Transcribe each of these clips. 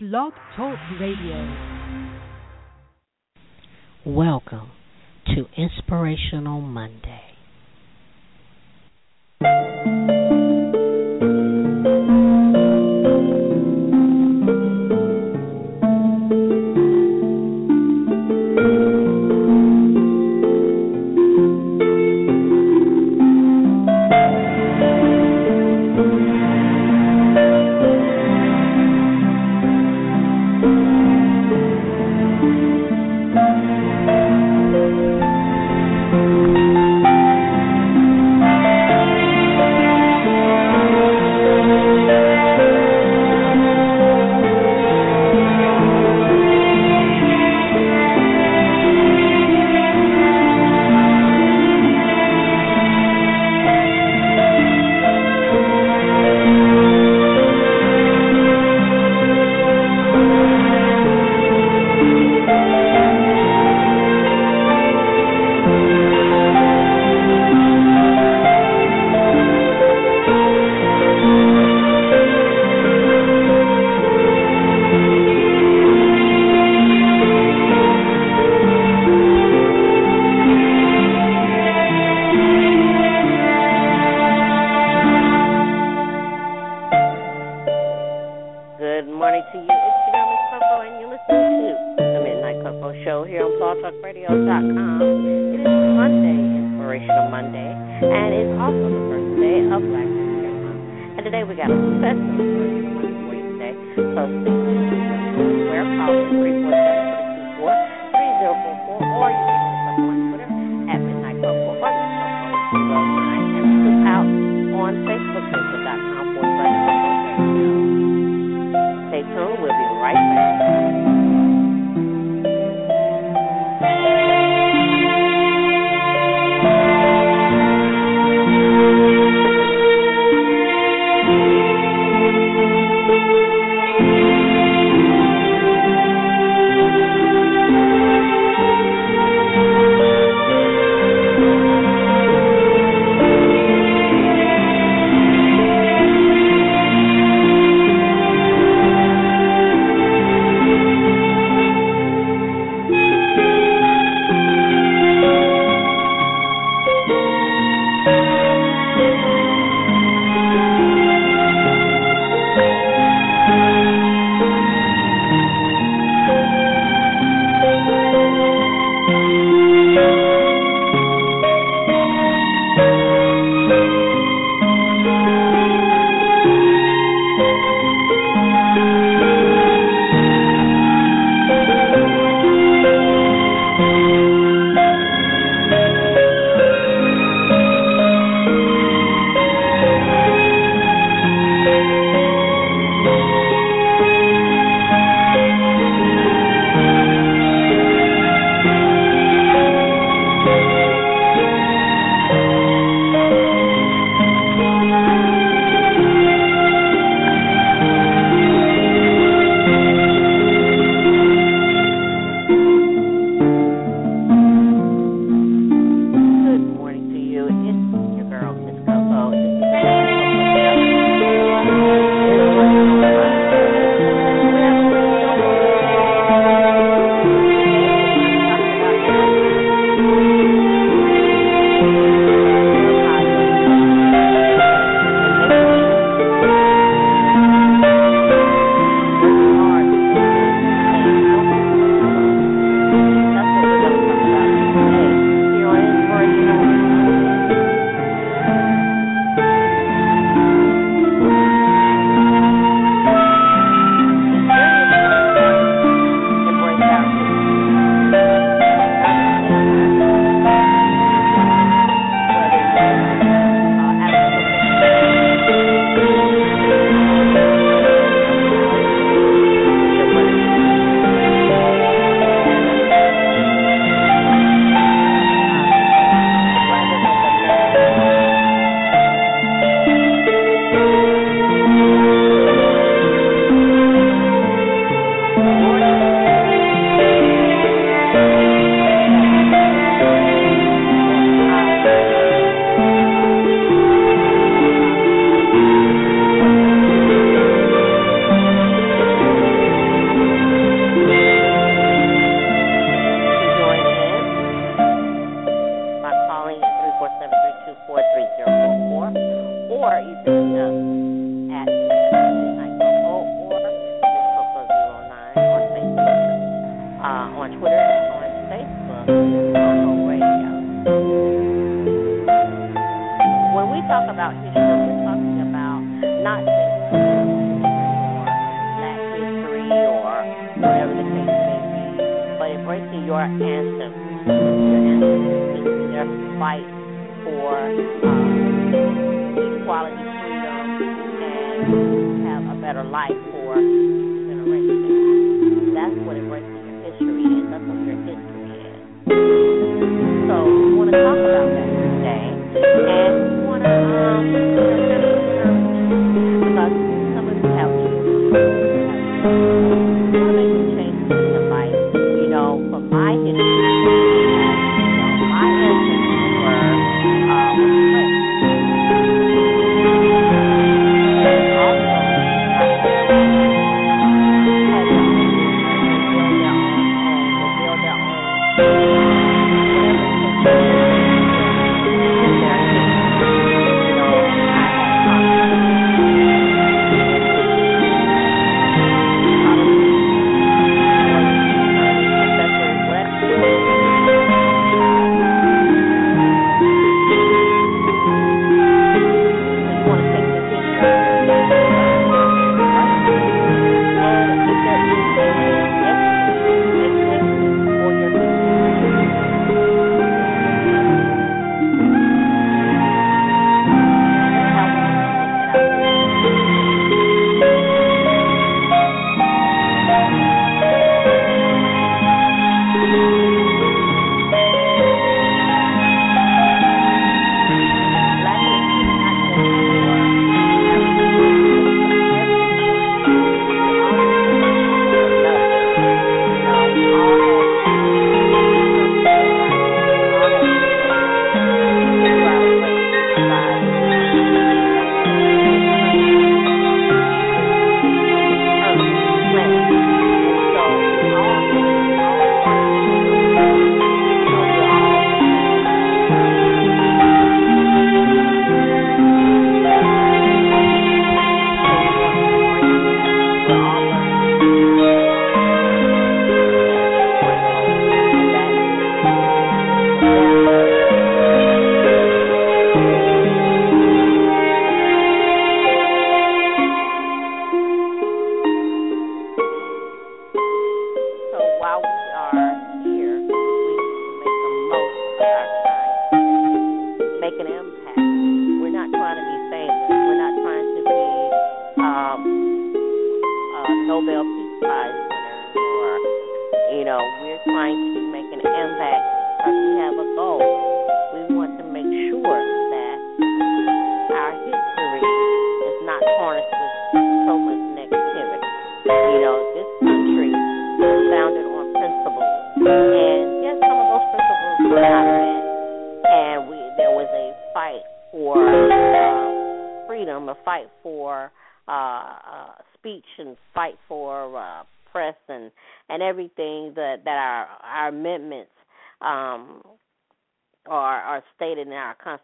Blog Talk Radio. Welcome to Inspirational Monday.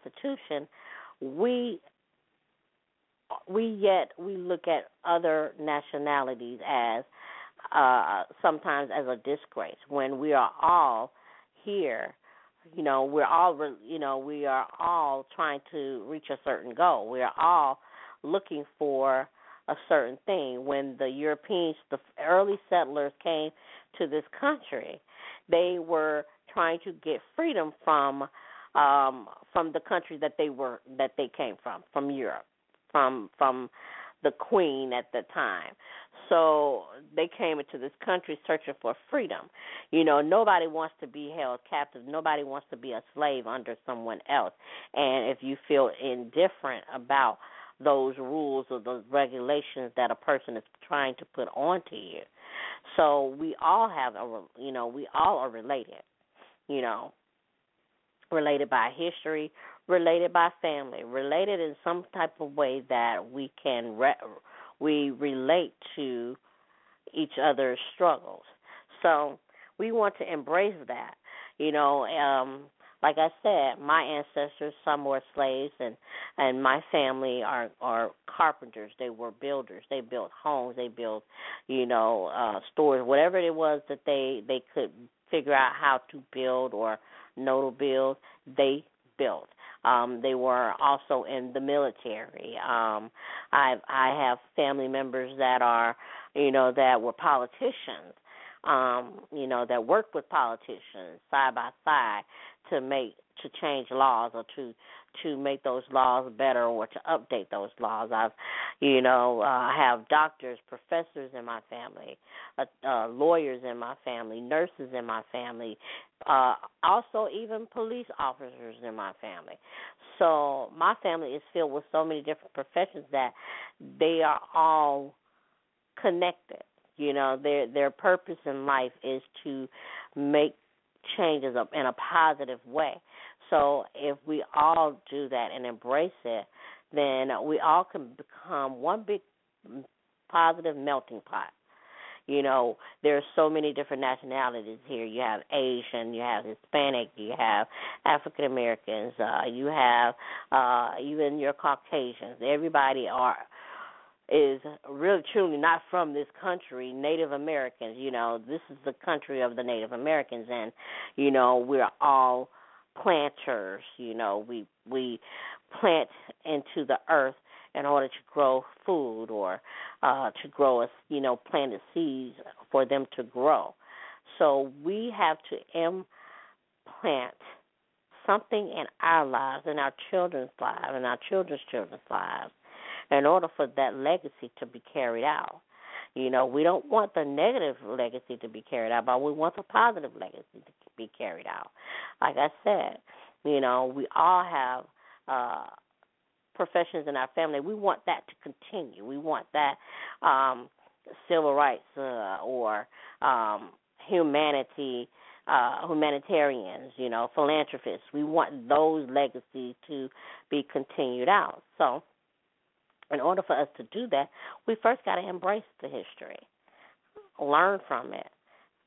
Constitution. We we yet we look at other nationalities as uh sometimes as a disgrace when we are all here you know we're all you know we are all trying to reach a certain goal we are all looking for a certain thing when the europeans the early settlers came to this country they were trying to get freedom from um from the country that they were that they came from from europe from from the queen at the time. So they came into this country searching for freedom. You know, nobody wants to be held captive. Nobody wants to be a slave under someone else. And if you feel indifferent about those rules or those regulations that a person is trying to put onto you. So we all have a you know, we all are related. You know, related by history, related by family, related in some type of way that we can re- we relate to each other's struggles. So we want to embrace that. You know, um like I said, my ancestors some were slaves and and my family are are carpenters. They were builders. They built homes, they built, you know, uh stores, whatever it was that they they could figure out how to build or to build, they built. Um, they were also in the military. Um, I I have family members that are, you know, that were politicians. Um, you know, that worked with politicians side by side to make to change laws or to to make those laws better or to update those laws. I've, you know, uh, have doctors, professors in my family, uh, uh, lawyers in my family, nurses in my family, uh, also even police officers in my family. So my family is filled with so many different professions that they are all connected. You know, their their purpose in life is to make changes in a positive way. So if we all do that and embrace it, then we all can become one big positive melting pot. You know, there are so many different nationalities here. You have Asian, you have Hispanic, you have African Americans, uh, you have uh, even your Caucasians. Everybody are is really truly not from this country, Native Americans, you know, this is the country of the Native Americans and you know, we're all planters. You know, we we plant into the earth in order to grow food or uh, to grow us, you know, planted seeds for them to grow. So we have to implant something in our lives, in our children's lives, in our children's children's lives, in order for that legacy to be carried out. You know, we don't want the negative legacy to be carried out, but we want the positive legacy to be carried out. Like I said, you know, we all have uh professions in our family. We want that to continue. We want that um civil rights uh, or um humanity uh humanitarians, you know, philanthropists. We want those legacies to be continued out. So in order for us to do that, we first got to embrace the history, learn from it,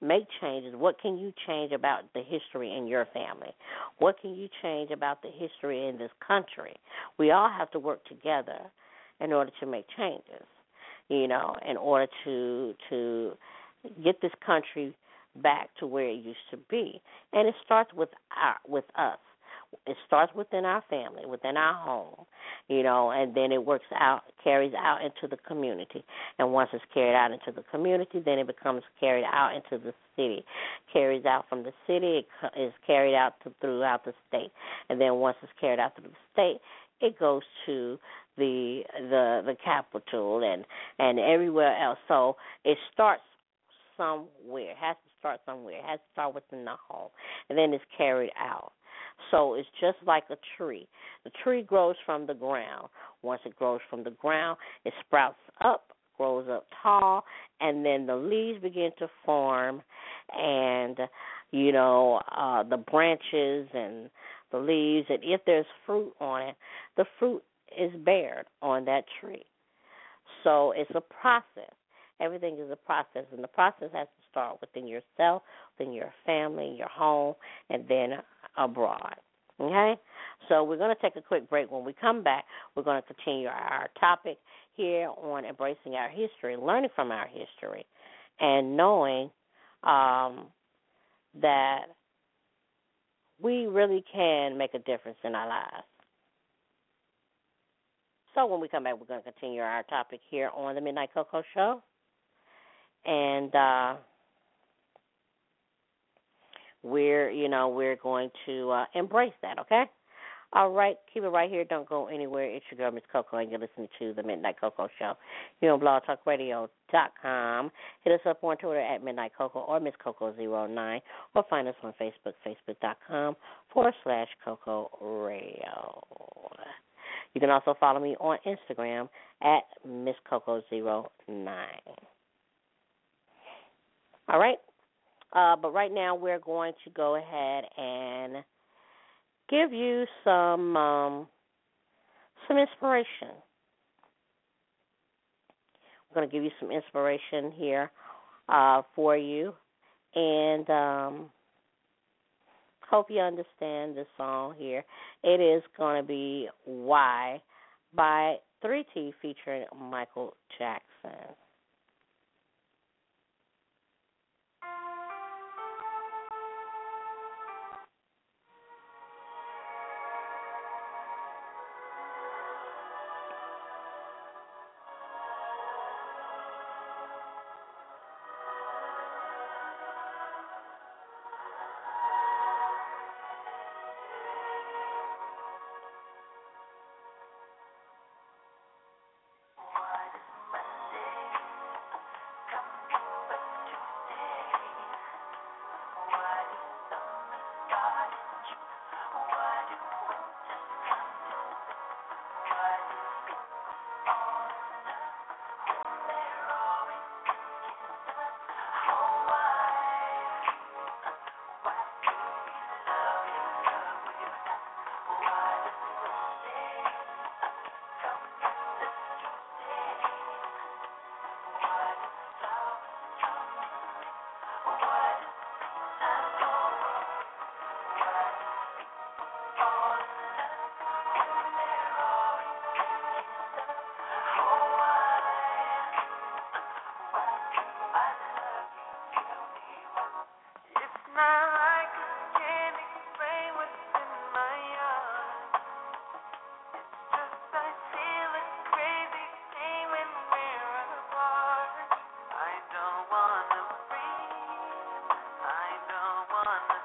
make changes. What can you change about the history in your family? What can you change about the history in this country? We all have to work together in order to make changes. You know, in order to to get this country back to where it used to be, and it starts with our with us it starts within our family, within our home, you know, and then it works out, carries out into the community. And once it's carried out into the community, then it becomes carried out into the city. Carries out from the city, it is carried out to, throughout the state. And then once it's carried out through the state, it goes to the the the capital and and everywhere else. So it starts somewhere. It has to start somewhere. It has to start within the home, and then it's carried out. So it's just like a tree. The tree grows from the ground. Once it grows from the ground, it sprouts up, grows up tall, and then the leaves begin to form and you know, uh the branches and the leaves and if there's fruit on it, the fruit is bared on that tree. So it's a process. Everything is a process, and the process has to start within yourself, within your family, your home, and then abroad. Okay? So we're going to take a quick break. When we come back, we're going to continue our topic here on embracing our history, learning from our history, and knowing um, that we really can make a difference in our lives. So when we come back, we're going to continue our topic here on the Midnight Coco Show. And uh, we're you know we're going to uh, embrace that. Okay. All right, keep it right here. Don't go anywhere. It's your girl, Miss Coco, and you're listening to the Midnight Coco Show here on blogtalkradio.com. Hit us up on Twitter at Midnight Coco or Miss Coco09, or find us on Facebook, facebook.com forward slash Coco Radio. You can also follow me on Instagram at Miss Coco09. All right, uh, but right now, we're going to go ahead and give you some um, some inspiration. We're going to give you some inspiration here uh, for you, and um, hope you understand this song here. It is going to be "Why" by 3T featuring Michael Jackson. There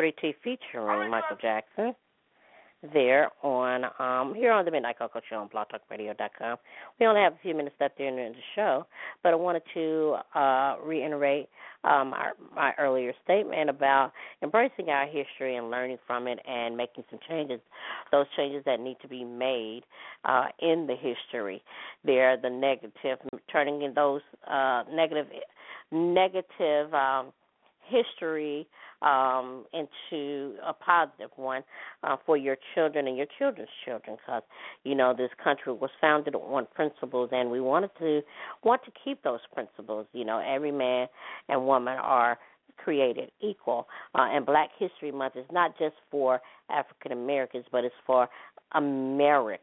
3T featuring Michael Jackson there on um here on the Midnight Coco Show on blogtalkradio.com. We only have a few minutes left in the show, but I wanted to uh reiterate um our, my earlier statement about embracing our history and learning from it and making some changes, those changes that need to be made uh in the history. They're the negative turning in those uh negative negative um history um, into a positive one uh, for your children and your children's children, because you know this country was founded on principles, and we wanted to want to keep those principles. You know, every man and woman are created equal, uh, and Black History Month is not just for African Americans, but it's for America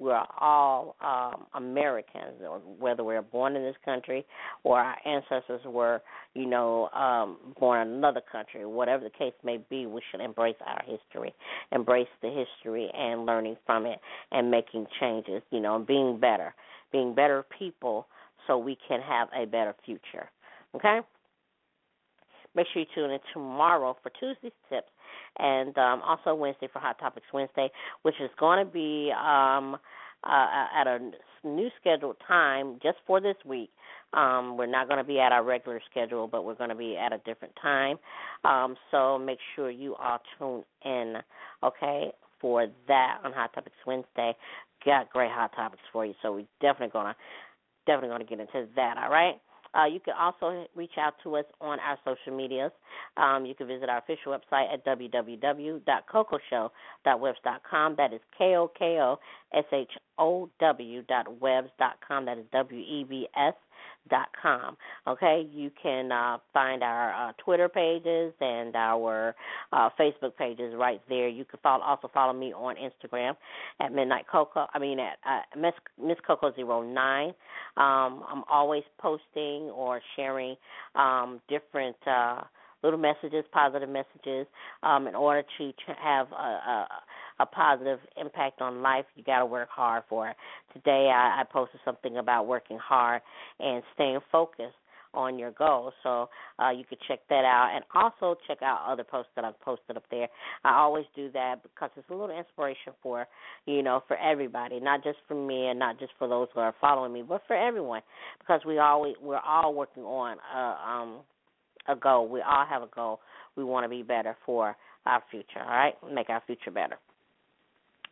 we're all um, Americans, whether we're born in this country or our ancestors were, you know, um, born in another country. Whatever the case may be, we should embrace our history, embrace the history, and learning from it, and making changes. You know, and being better, being better people so we can have a better future. Okay? Make sure you tune in tomorrow for Tuesday's tips and um, also Wednesday for Hot Topics Wednesday, which is going to be um, uh, at a new scheduled time just for this week. Um, we're not going to be at our regular schedule, but we're going to be at a different time. Um, so make sure you all tune in, okay, for that on Hot Topics Wednesday. Got great hot topics for you, so we're definitely gonna definitely gonna get into that. All right. Uh, you can also reach out to us on our social medias. Um, you can visit our official website at www.kokoshow.webs.com. That is K O K O S H O W dot webs dot com. That is W E B S dot com. Okay, you can uh, find our uh, Twitter pages and our uh, Facebook pages right there. You can follow, also follow me on Instagram at Midnight Coco. I mean at uh, Miss Miss Coco zero nine. Um, I'm always posting or sharing um, different. Uh, little messages, positive messages, um, in order to have a, a, a positive impact on life, you got to work hard for it. Today, I, I posted something about working hard and staying focused on your goals. So uh, you can check that out, and also check out other posts that I've posted up there. I always do that because it's a little inspiration for you know for everybody, not just for me and not just for those who are following me, but for everyone because we always we're all working on a um a goal. We all have a goal. We want to be better for our future. All right, make our future better.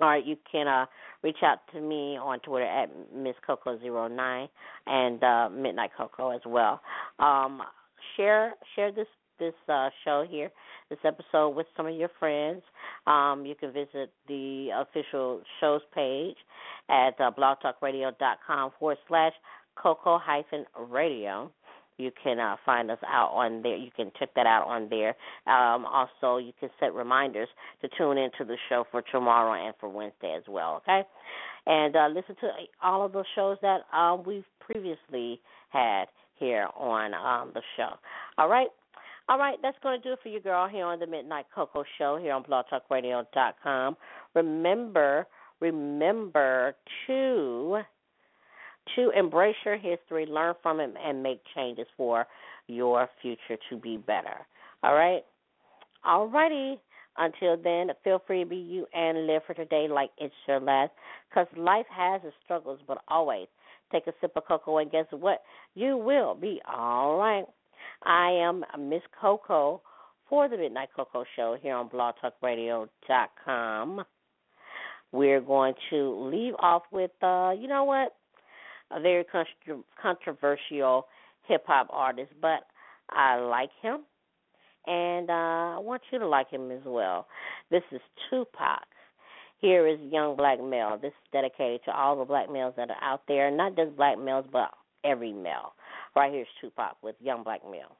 All right, you can uh, reach out to me on Twitter at Miss Coco09 and uh, Midnight Coco as well. Um, share share this this uh, show here, this episode with some of your friends. Um, you can visit the official shows page at uh, blogtalkradio.com forward slash Coco hyphen radio you can uh, find us out on there. You can check that out on there. Um, also, you can set reminders to tune into the show for tomorrow and for Wednesday as well. Okay, and uh, listen to all of the shows that uh, we've previously had here on um, the show. All right. All right, that's going to do it for you, girl, here on the Midnight Coco Show here on blogtalkradio.com. Remember, remember to to embrace your history, learn from it, and make changes for your future to be better. All right? All righty. Until then, feel free to be you and live for today like it's your last. Because life has its struggles, but always take a sip of cocoa, and guess what? You will be all right. I am Miss Coco for the Midnight Coco Show here on blogtalkradio.com. We're going to leave off with, uh, you know what? A very controversial hip hop artist, but I like him, and uh, I want you to like him as well. This is Tupac. Here is Young Black Male. This is dedicated to all the black males that are out there, not just black males, but every male. Right here's Tupac with Young Black Male.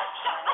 Shut up!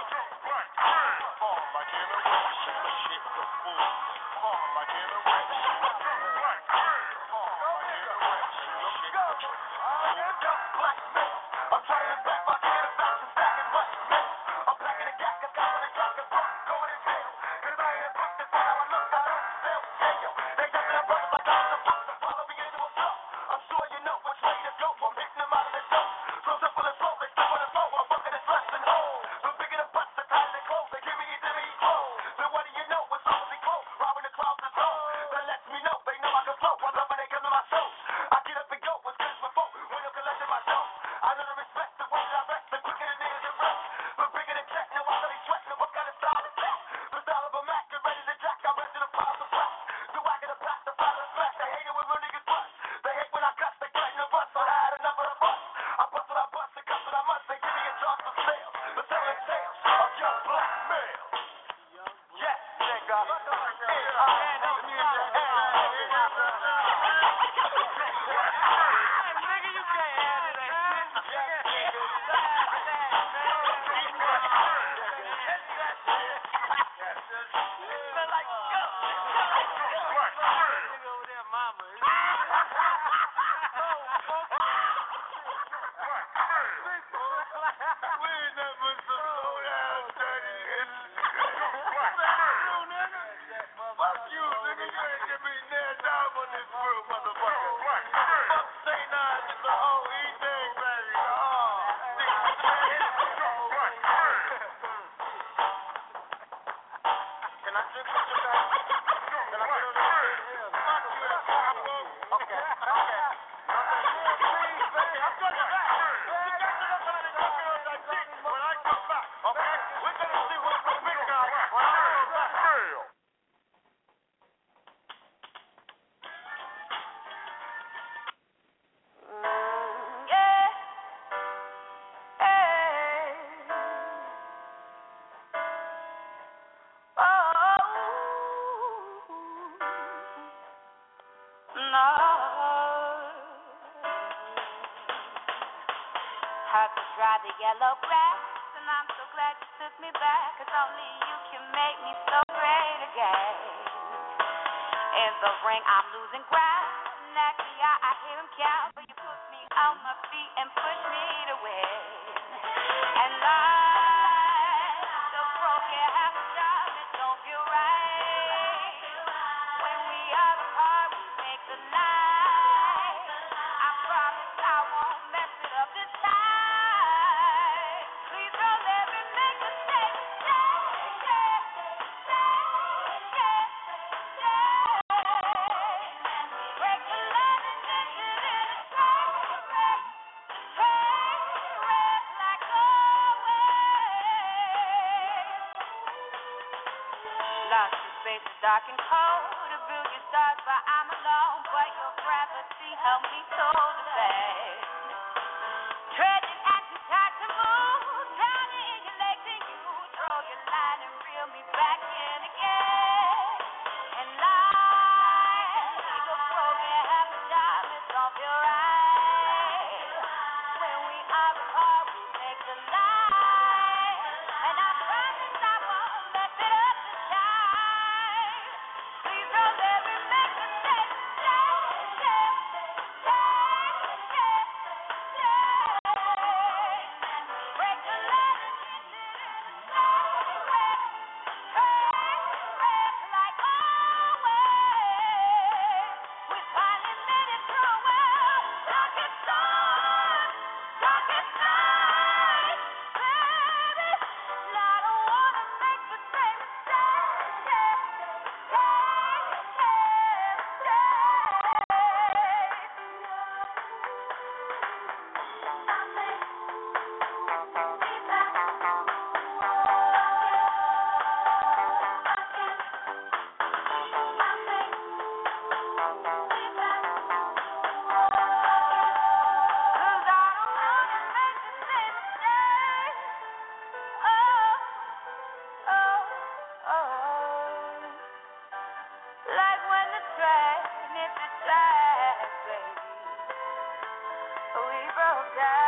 man. yellow grass, and I'm so glad you took me back, cause only you can make me so great again. In the ring, I'm losing ground. Next year, I hear him count, but you put me on my feet and push me to win. And love. back and call. die.